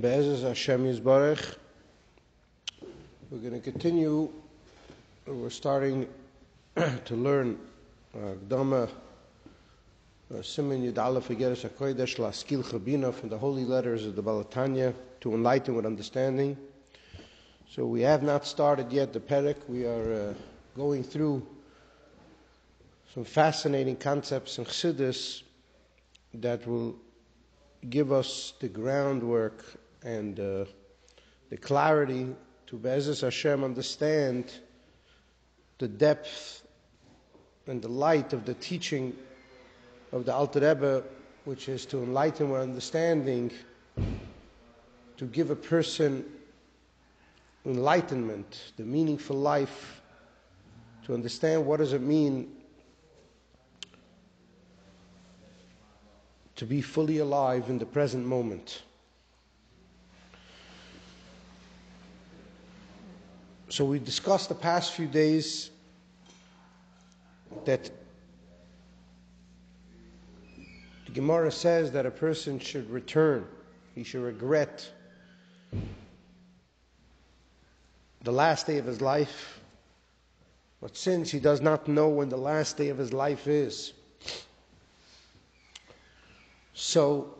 Be'ezus Hashem Yisbarech. We're going to continue. We're starting to learn Gdama uh, Siman Yud Aleph Igeres HaKodesh Lihaskilcha Bina from the holy letters of the Baal HaTanya to enlighten with understanding. So we have not started yet the Perek. We are uh, going through some fascinating concepts in Chassidus that will give us the groundwork and uh, the clarity to Be'ezus Hashem understand the depth and the light of the teaching of the Alter Rebbe, which is to enlighten our understanding, to give a person enlightenment, the meaningful life, to understand what does it mean to be fully alive in the present moment. So we discussed the past few days that the Gemara says that a person should return, he should regret the last day of his life, but since he does not know when the last day of his life is, so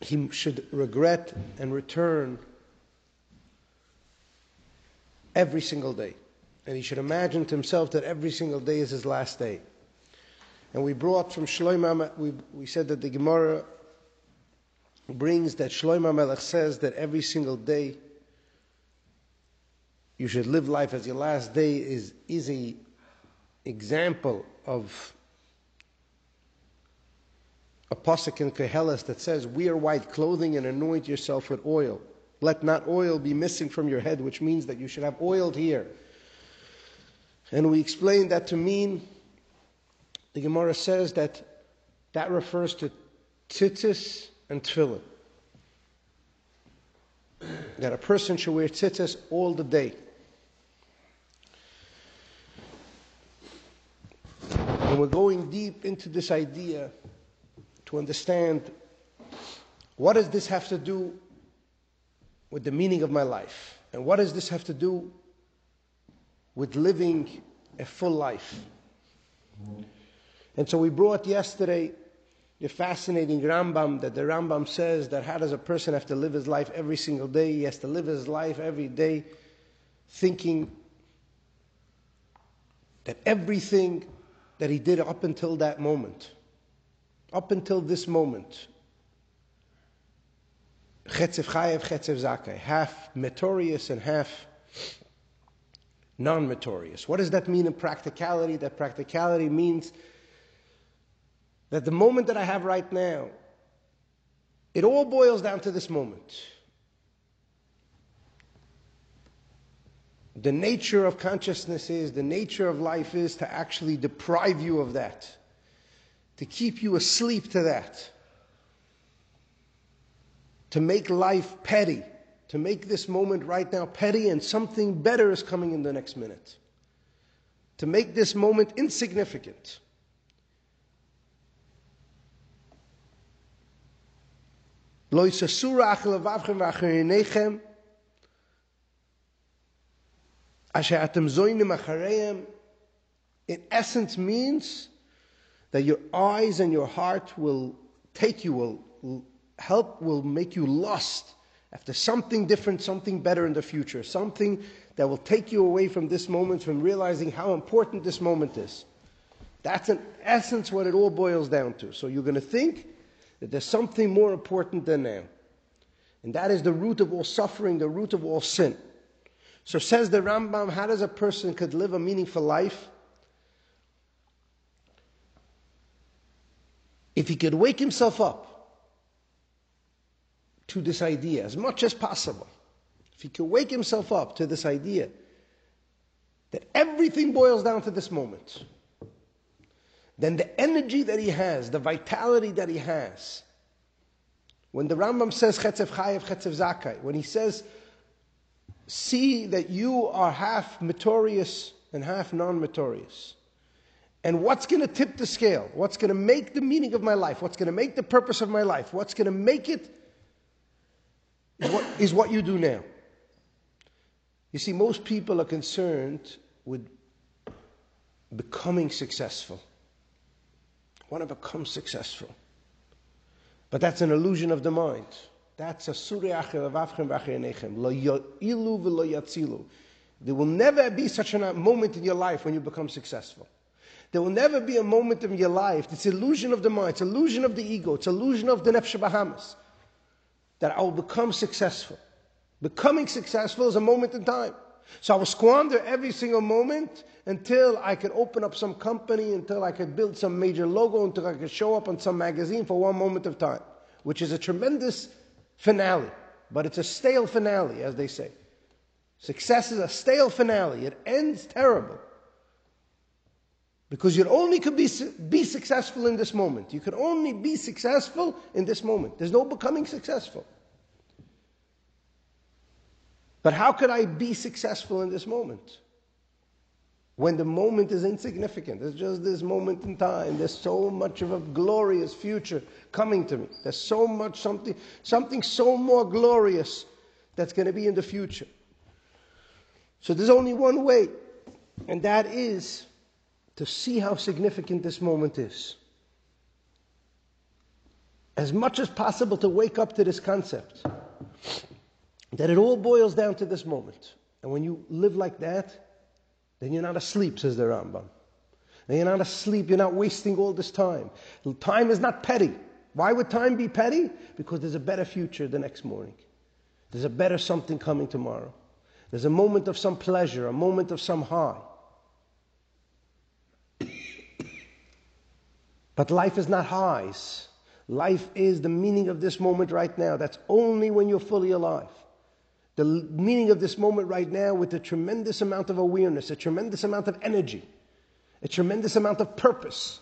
he should regret and return every single day. And he should imagine to himself that every single day is his last day. And we brought from Shloimeh, we, we said that the Gemara brings that Shloimeh Melech says that every single day you should live life as your last day is, is a example of a pasuk in Koheles that says, Wear white clothing and anoint yourself with oil. Let not oil be missing from your head, which means that you should have oiled here. And we explained that to mean, the Gemara says that that refers to tzitzis and tefillin. That a person should wear tzitzis all the day. And we're going deep into this idea to understand what does this have to do with the meaning of my life? And what does this have to do with living a full life? And so we brought yesterday the fascinating Rambam that the Rambam says that how does a person have to live his life every single day? He has to live his life every day thinking that everything that he did up until that moment, up until this moment, Chetzev Chayev, Chetzev Zakai, half meritorious and half non meritorious. What does that mean in practicality? That practicality means that the moment that I have right now, it all boils down to this moment. The nature of consciousness is, the nature of life is to actually deprive you of that, to keep you asleep to that to make life petty, to make this moment right now petty, and something better is coming in the next minute. To make this moment insignificant. in essence means that your eyes and your heart will take you, will, help will make you lost after something different, something better in the future, something that will take you away from this moment, from realizing how important this moment is. That's in essence what it all boils down to. So you're going to think that there's something more important than now. And that is the root of all suffering, the root of all sin. So says the Rambam, how does a person could live a meaningful life? If he could wake himself up to this idea as much as possible. If he can wake himself up to this idea that everything boils down to this moment, then the energy that he has, the vitality that he has, when the Rambam says Chetzev Chayev, Chetzev Zakai, when he says, see that you are half meritorious and half non-meritorious. And what's going to tip the scale? What's going to make the meaning of my life? What's going to make the purpose of my life? What's going to make it is what, is what you do now. You see, most people are concerned with becoming successful. Want to become successful. But that's an illusion of the mind. That's a There will never be such a moment in your life when you become successful. There will never be a moment in your life. It's illusion of the mind. It's illusion of the ego. It's illusion of the nefesh Bahamas that I will become successful. Becoming successful is a moment in time. So I will squander every single moment until I could open up some company, until I could build some major logo, until I could show up on some magazine for one moment of time, which is a tremendous finale. But it's a stale finale, as they say. Success is a stale finale. It ends terrible. Because you only could be, be successful in this moment. You can only be successful in this moment. There's no becoming successful. But how could I be successful in this moment? When the moment is insignificant. It's just this moment in time. There's so much of a glorious future coming to me. There's so much something, something so more glorious that's going to be in the future. So there's only one way, and that is to see how significant this moment is. As much as possible to wake up to this concept that it all boils down to this moment. And when you live like that, then you're not asleep, says the Rambam. And you're not asleep, you're not wasting all this time. Time is not petty. Why would time be petty? Because there's a better future the next morning. There's a better something coming tomorrow. There's a moment of some pleasure, a moment of some high. But life is not highs. Life is the meaning of this moment right now. That's only when you're fully alive. The meaning of this moment right now with a tremendous amount of awareness, a tremendous amount of energy, a tremendous amount of purpose,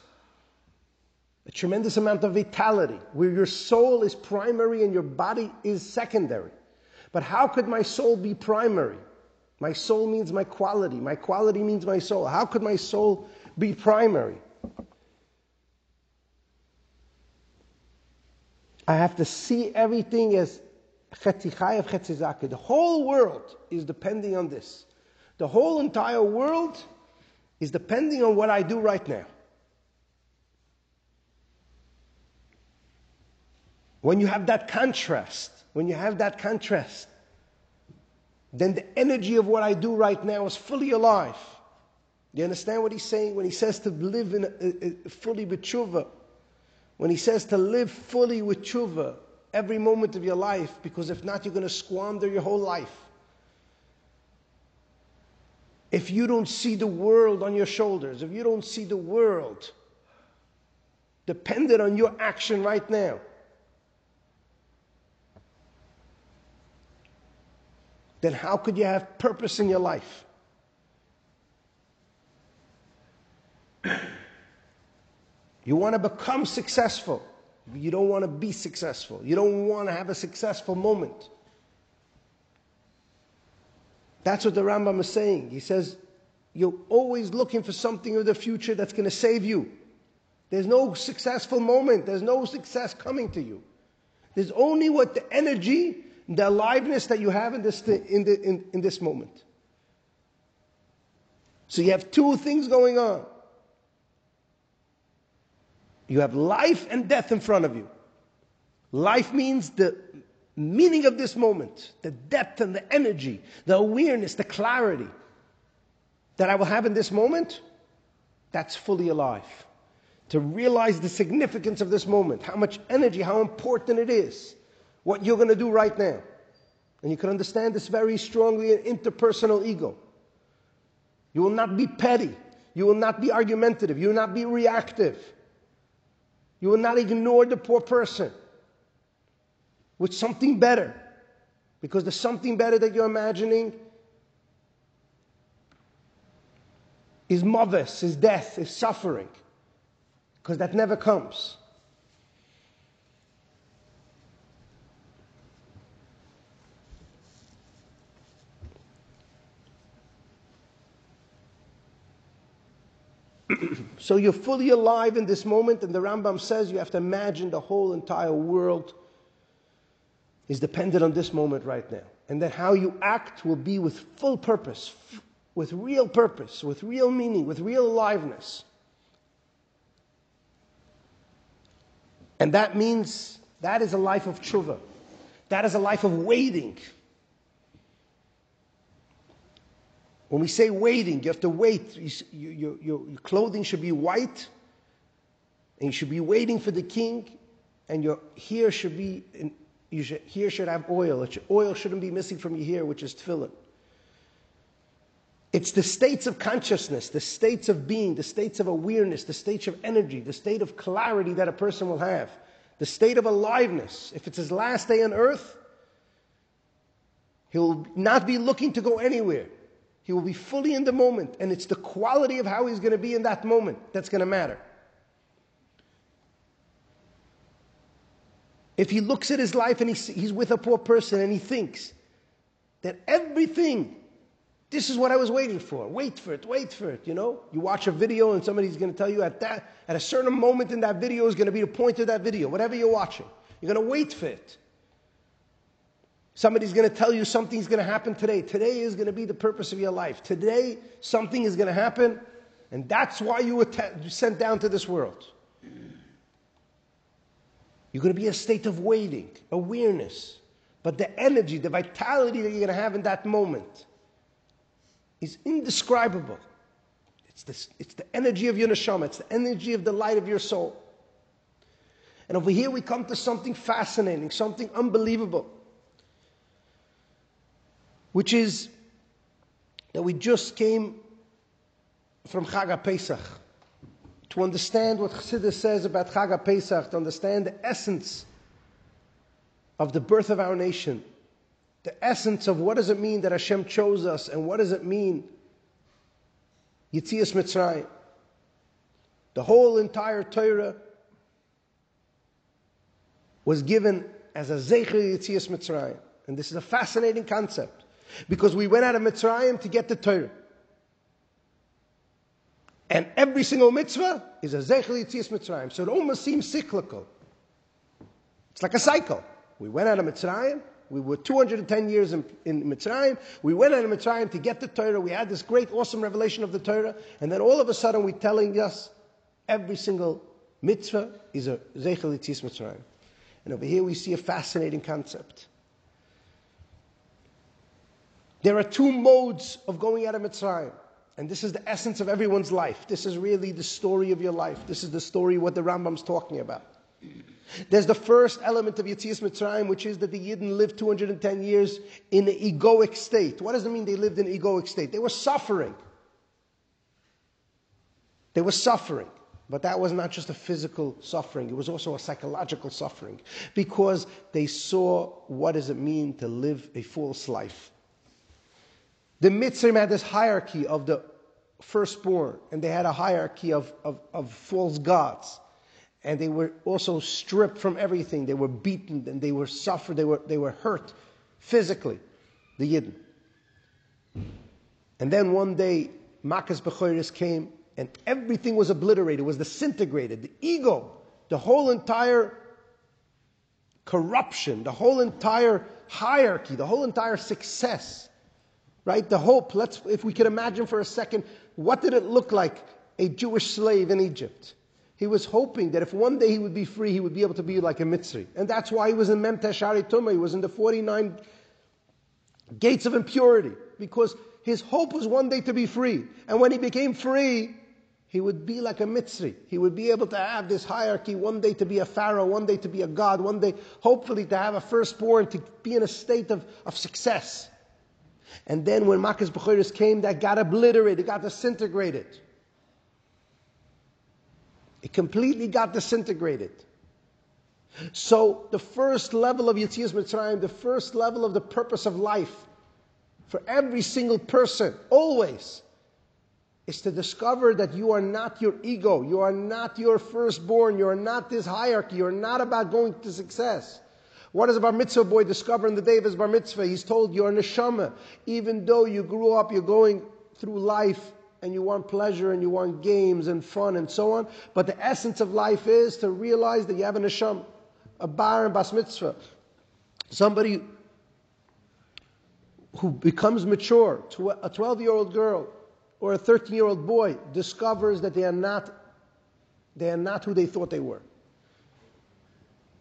a tremendous amount of vitality, where your soul is primary and your body is secondary. But how could my soul be primary? My soul means my quality. My quality means my soul. How could my soul be primary? I have to see everything as the whole world is depending on this. The whole entire world is depending on what I do right now. When you have that contrast, when you have that contrast, then the energy of what I do right now is fully alive. You understand what he's saying when he says to live in a, a, fully with tshuva? When he says to live fully with tshuva every moment of your life, because if not, you're going to squander your whole life. If you don't see the world on your shoulders, if you don't see the world dependent on your action right now, then how could you have purpose in your life? You want to become successful. You don't want to be successful. You don't want to have a successful moment. That's what the Rambam is saying. He says, You're always looking for something in the future that's going to save you. There's no successful moment, there's no success coming to you. There's only what the energy, the aliveness that you have in this, in, the, in, in this moment. So you have two things going on. You have life and death in front of you. Life means the meaning of this moment, the depth and the energy, the awareness, the clarity that I will have in this moment. That's fully alive. To realize the significance of this moment, how much energy, how important it is, what you're going to do right now. And you can understand this very strongly in interpersonal ego. You will not be petty. You will not be argumentative. You will not be reactive. You will not ignore the poor person with something better. Because the something better that you're imagining is mothers, is death, is suffering. Because that never comes. So you're fully alive in this moment, and the Rambam says you have to imagine the whole entire world is dependent on this moment right now. And that how you act will be with full purpose, with real purpose, with real meaning, with real aliveness. And that means that is a life of tshuva. That is a life of waiting. When we say waiting, you have to wait. You, you, your, your clothing should be white, and you should be waiting for the king, and your hair should be, you should, hair should have oil. Should, oil shouldn't be missing from your hair, which is tefillin. It's the states of consciousness, the states of being, the states of awareness, the states of energy, the state of clarity that a person will have, the state of aliveness. If it's his last day on earth, he'll not be looking to go anywhere. He will be fully in the moment, and it's the quality of how he's going to be in that moment that's going to matter. If he looks at his life and he's, he's with a poor person and he thinks that everything this is what I was waiting for. Wait for it, wait for it, you know? You watch a video and somebody's going to tell you at that at a certain moment in that video is going to be the point of that video, whatever you're watching. You're going to wait for it. Somebody's going to tell you something's going to happen today. Today is going to be the purpose of your life. Today something is going to happen and that's why you were sent down to this world. You're going to be in a state of waiting, awareness. But the energy, the vitality that you're going to have in that moment is indescribable. It's, this, it's the energy of your neshama, it's the energy of the light of your soul. And over here we come to something fascinating, something unbelievable, which is that we just came from Chag Pesach. To understand what Chassidus says about Chag Pesach, to understand the essence of the birth of our nation, the essence of what does it mean that Hashem chose us and what does it mean Yitzias Mitzrayim. The whole entire Torah was given as a Zecher Yitzias Mitzrayim. And this is a fascinating concept because we went out of Mitzrayim to get the Torah. And every single mitzvah is a Zecher Yitzias Mitzrayim. So it almost seems cyclical. It's like a cycle. We went out of Mitzrayim, we were 210 years in, in Mitzrayim. We went out of Mitzrayim to get the Torah. We had this great, awesome revelation of the Torah. And then all of a sudden, we're telling us every single mitzvah is a Zecher Yitzias Mitzrayim. And over here, we see a fascinating concept. There are two modes of going out of Mitzrayim. And this is the essence of everyone's life. This is really the story of your life. This is the story what the Rambam's talking about. There's the first element of Yetzias Mitzrayim, which is that the Yidden lived 210 years in an egoic state. What does it mean they lived in an egoic state? They were suffering. They were suffering. But that was not just a physical suffering, it was also a psychological suffering because they saw what does it mean to live a false life. The Mitzrayim had this hierarchy of the firstborn, and they had a hierarchy of, of, of false gods and they were also stripped from everything. They were beaten and they were suffered. They were, they were hurt physically, the Yidden. And then one day, Makas Bechoris came and everything was obliterated, was disintegrated. The ego, the whole entire corruption, the whole entire hierarchy, the whole entire success, right? The hope, let's, if we could imagine for a second, what did it look like a Jewish slave in Egypt? He was hoping that if one day he would be free, he would be able to be like a Mitzri. And that's why he was in Mem Tumah. He was in the 49 gates of impurity. Because his hope was one day to be free. And when he became free, he would be like a Mitzri. He would be able to have this hierarchy, one day to be a Pharaoh, one day to be a God, one day hopefully to have a firstborn, to be in a state of, of success. And then when Makas Bechoris came, that got obliterated, it got disintegrated. It completely got disintegrated. So the first level of Yitzias Mitzrayim, the first level of the purpose of life for every single person, always, is to discover that you are not your ego, you are not your firstborn, you are not this hierarchy, you are not about going to success. What does a bar mitzvah boy discover in the day of his bar mitzvah? He's told you're a neshama. Even though you grew up, you're going through life and you want pleasure and you want games and fun and so on. But the essence of life is to realize that you have a neshama, a bar and bas mitzvah. Somebody who becomes mature, a 12 year old girl or a 13 year old boy discovers that they are not, they are not who they thought they were.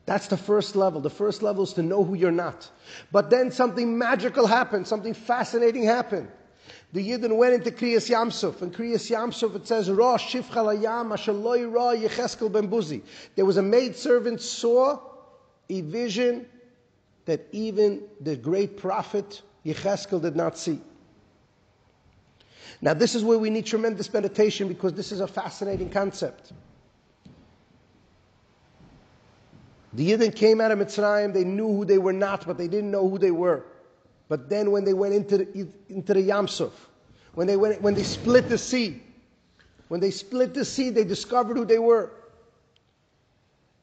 That's the first level. The first level is to know who you're not. But then something magical happened, something fascinating happened. The Yidden went into Kriyas Yamsuf. and Kriyas Yamsuf it says, Ra shifcha layam ashaloi ra yecheskel ben buzi. There was a maid servant saw a vision that even the great prophet Yecheskel did not see. Now this is where we need tremendous meditation because this is a fascinating concept. The Yidden came out of Mitzrayim, they knew who they were not, but they didn't know who they were. But then when they went into the, into the Yamsuf, when they, went, when they split the sea, when they split the sea, they discovered who they were.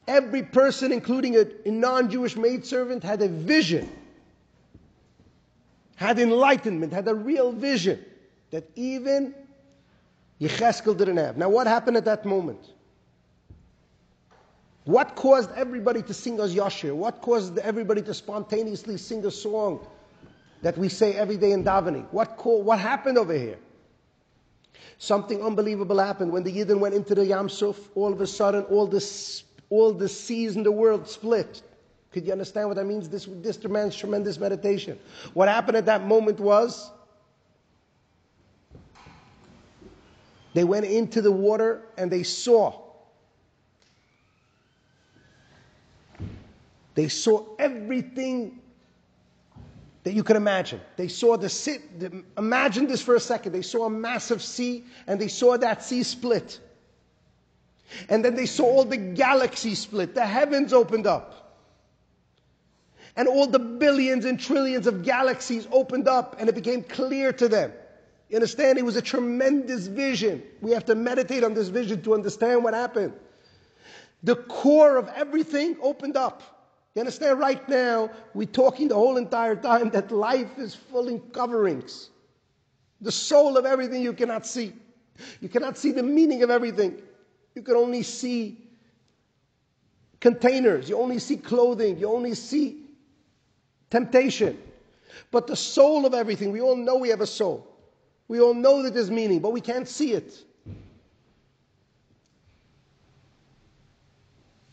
Every person, including a, a non-Jewish maidservant, had a vision, had enlightenment, had a real vision that even Yecheskel didn't have. Now what happened at that moment? What caused everybody to sing Az Yashir? What caused everybody to spontaneously sing a song that we say every day in davening? What, co- what happened over here? Something unbelievable happened. When the Yidden went into the Yam Suf, all of a sudden, all the, all the seas in the world split. Could you understand what that means? This, this demands tremendous meditation. What happened at that moment was they went into the water and they saw They saw everything that you could imagine. They saw the sea. Imagine this for a second. They saw a massive sea and they saw that sea split. And then they saw all the galaxies split. The heavens opened up. And all the billions and trillions of galaxies opened up and it became clear to them. You understand? It was a tremendous vision. We have to meditate on this vision to understand what happened. The core of everything opened up. You understand? Right now, we're talking the whole entire time that life is full in coverings. The soul of everything you cannot see. You cannot see the meaning of everything. You can only see containers. You only see clothing. You only see temptation. But the soul of everything, we all know we have a soul. We all know that there's meaning, but we can't see it.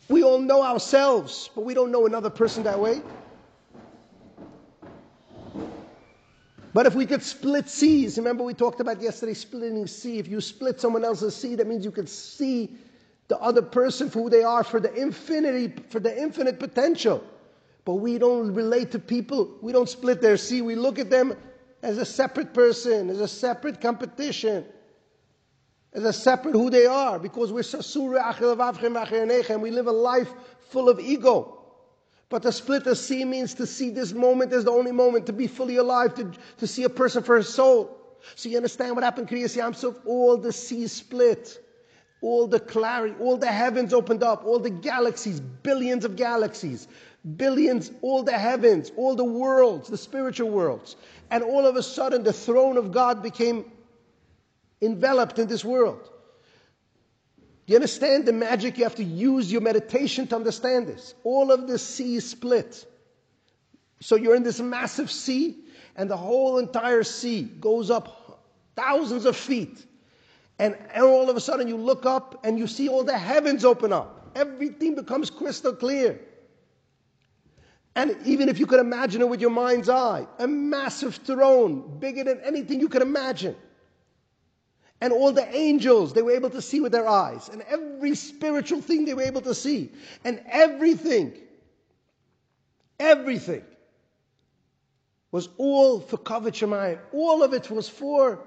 We all know ourselves, but we don't know another person that way. But if we could split seas, remember we talked about yesterday splitting sea. If you split someone else's sea, that means you could see the other person for who they are, for the infinity, for the infinite potential. But we don't relate to people. We don't split their sea. We look at them as a separate person, as a separate competition as a separate who they are because we're sasura we live a life full of ego. But to split the sea means to see this moment as the only moment, to be fully alive, to, to see a person for his soul. So you understand what happened, Kriyas Yamsuf? All the seas split. All the clarity, all the heavens opened up, all the galaxies, billions of galaxies, billions, all the heavens, all the worlds, the spiritual worlds. And all of a sudden the throne of God became enveloped in this world. Do you understand the magic? You have to use your meditation to understand this. All of the sea is split. So you're in this massive sea, and the whole entire sea goes up thousands of feet. And, and all of a sudden you look up and you see all the heavens open up. Everything becomes crystal clear. And even if you could imagine it with your mind's eye, a massive throne, bigger than anything you could imagine and all the angels they were able to see with their eyes, and every spiritual thing they were able to see, and everything, everything was all for Kavod Shemayim. All of it was for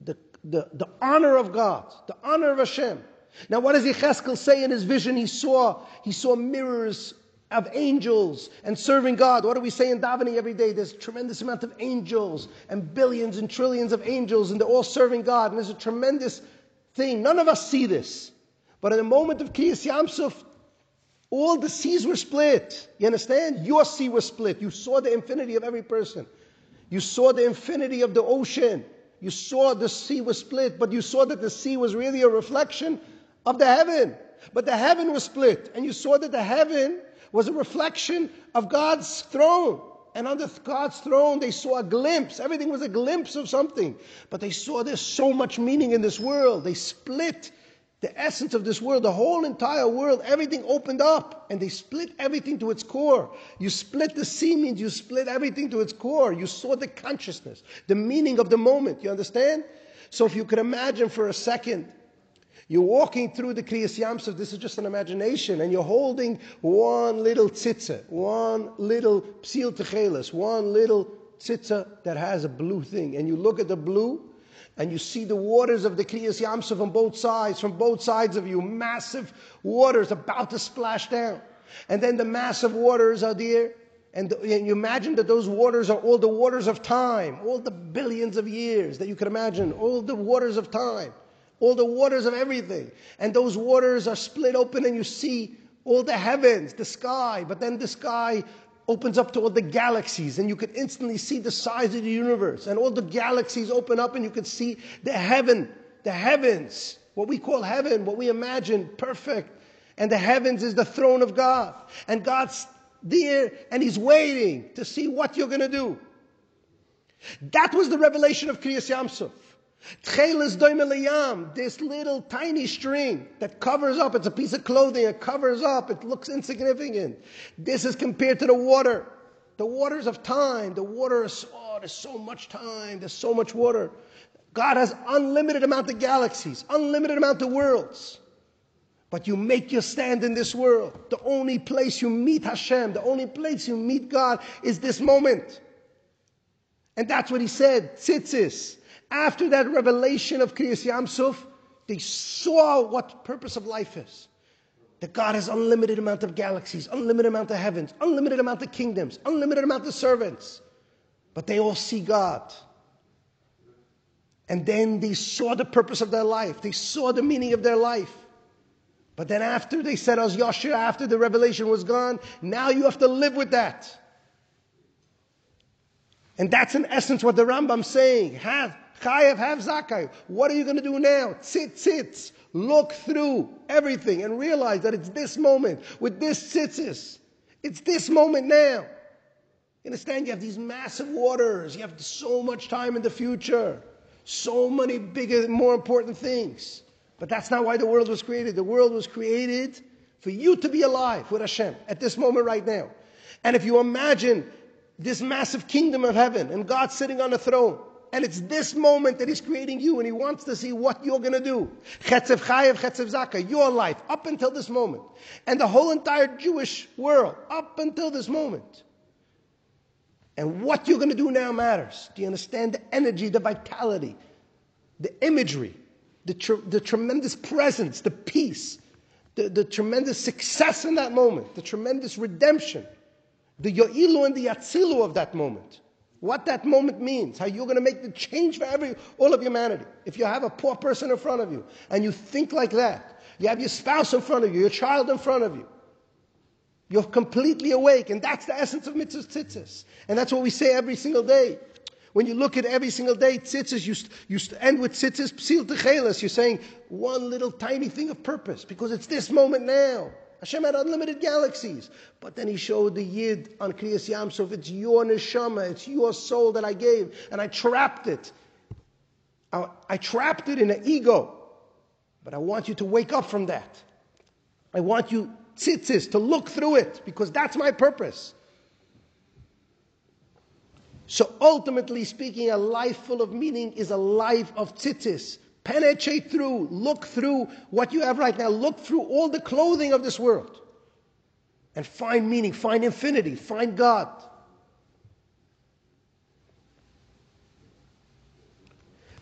the, the, the honor of God, the honor of Hashem. Now, what does Yecheskel say in his vision? He saw, he saw mirrors of angels and serving God. What do we say in davening every day? There's a tremendous amount of angels and billions and trillions of angels, and they're all serving God. And there's a tremendous thing. None of us see this. But in the moment of Kriyas Yamsuf, all the seas were split. You understand? Your sea was split. You saw the infinity of every person. You saw the infinity of the ocean. You saw the sea was split, but you saw that the sea was really a reflection of the heaven. But the heaven was split, and you saw that the heaven was a reflection of God's throne. And under God's throne, they saw a glimpse. Everything was a glimpse of something. But they saw there's so much meaning in this world. They split the essence of this world, the whole entire world, everything opened up and they split everything to its core. You split the sea means you split everything to its core. You saw the consciousness, the meaning of the moment. You understand? So if you could imagine for a second you're walking through the Kriyas Yamsuf, this is just an imagination, and you're holding one little tzitza, one little psil techelis, one little tzitza that has a blue thing. And you look at the blue, and you see the waters of the Kriyas Yamsuf on both sides, from both sides of you, massive waters about to splash down. And then the massive waters are there, and, and, you imagine that those waters are all the waters of time, all the billions of years that you can imagine, all the waters of time all the waters of everything. And those waters are split open, and you see all the heavens, the sky, but then the sky opens up to all the galaxies, and you could instantly see the size of the universe. And all the galaxies open up, and you could see the heaven, the heavens, what we call heaven, what we imagine perfect. And the heavens is the throne of God. And God's there, and He's waiting to see what you're going to do. That was the revelation of Kriyas Yamsuf. This little tiny string that covers up, it's a piece of clothing, it covers up, it looks insignificant. This is compared to the water. The waters of time, the water is, oh, there's so much time, there's so much water. God has unlimited amount of galaxies, unlimited amount of worlds. But you make your stand in this world. The only place you meet Hashem, the only place you meet God is this moment. And that's what he said, tzitzis. After that revelation of Kriyas Yamsuf, they saw what purpose of life is. That God has unlimited amount of galaxies, unlimited amount of heavens, unlimited amount of kingdoms, unlimited amount of servants. But they all see God. And then they saw the purpose of their life. They saw the meaning of their life. But then after they said, Az Yashir, after the revelation was gone, now you have to live with that. And that's in essence what the Rambam's saying. Have, Chayev, have Zakai. What are you going to do now? Sit, tzitz. Look through everything and realize that it's this moment with this tzitzis. It's this moment now. You understand? You have these massive waters. You have so much time in the future. So many bigger, more important things. But that's not why the world was created. The world was created for you to be alive with Hashem at this moment right now. And if you imagine this massive kingdom of heaven and God sitting on the throne, and it's this moment that He's creating you, and He wants to see what you're going to do. Chetzev Chayev, Chetzev Zaka, your life, up until this moment. And the whole entire Jewish world, up until this moment. And what you're going to do now matters. Do you understand the energy, the vitality, the imagery, the, tr- the tremendous presence, the peace, the, the tremendous success in that moment, the tremendous redemption, the yo'ilu and the yatzilu of that moment? What that moment means, how you're going to make the change for every, all of humanity. If you have a poor person in front of you and you think like that, you have your spouse in front of you, your child in front of you, you're completely awake, and that's the essence of mitzvah tzitzis. And that's what we say every single day. When you look at every single day, tzitzis, you, you end with tzitzis, psil techelis. You're saying one little tiny thing of purpose because it's this moment now. Hashem had unlimited galaxies. But then he showed the Yid on Kriyas Yamsuf, it's your neshama, it's your soul that I gave, and I trapped it. I, I trapped it in an ego. But I want you to wake up from that. I want you, tzitzis, to look through it, because that's my purpose. So ultimately speaking, a life full of meaning is a life of tzitzis. Penetrate through, look through what you have right now, look through all the clothing of this world and find meaning, find infinity, find God.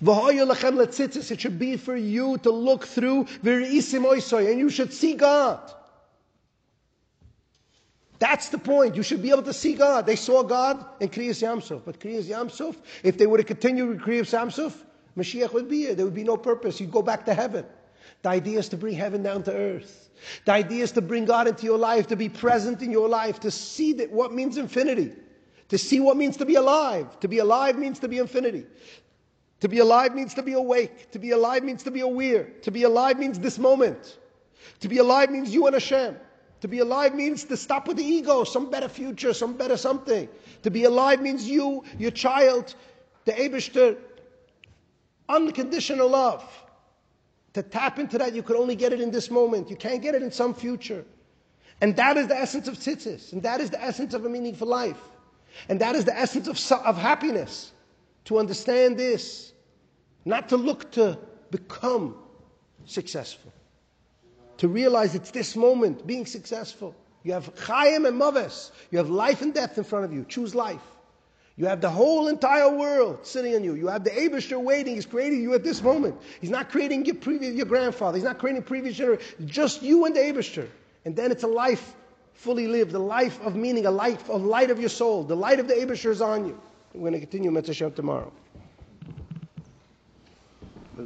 It should be for you to look through and you should see God. That's the point. You should be able to see God. They saw God in Kriyas Yamsuf. But Kriyas Yamsuf, if they would have continued with Kriyas Yamsuf, Mashiach would be here. There would be no purpose. You'd go back to heaven. The idea is to bring heaven down to earth. The idea is to bring God into your life, to be present in your life, to see that what means infinity, to see what means to be alive. To be alive means to be infinity. To be alive means to be awake. To be alive means to be aware. To be alive means this moment. To be alive means you and Hashem. To be alive means to stop with the ego, some better future, some better something. To be alive means you, your child, the Abishter, unconditional love. To tap into that, you could only get it in this moment. You can't get it in some future. And that is the essence of tzitzis. And that is the essence of a meaningful life. And that is the essence of, of happiness. To understand this. Not to look to become successful. To realize it's this moment, being successful. You have chayim and maves. You have life and death in front of you. Choose life. You have the whole entire world sitting on you. You have the Abishter waiting. He's creating you at this moment. He's not creating your previous, your grandfather. He's not creating previous generation. Just you and the Abishter. And then it's a life fully lived, a life of meaning, a life of light of your soul. The light of the Abishter is on you. We're going to continue Mitzvah tomorrow.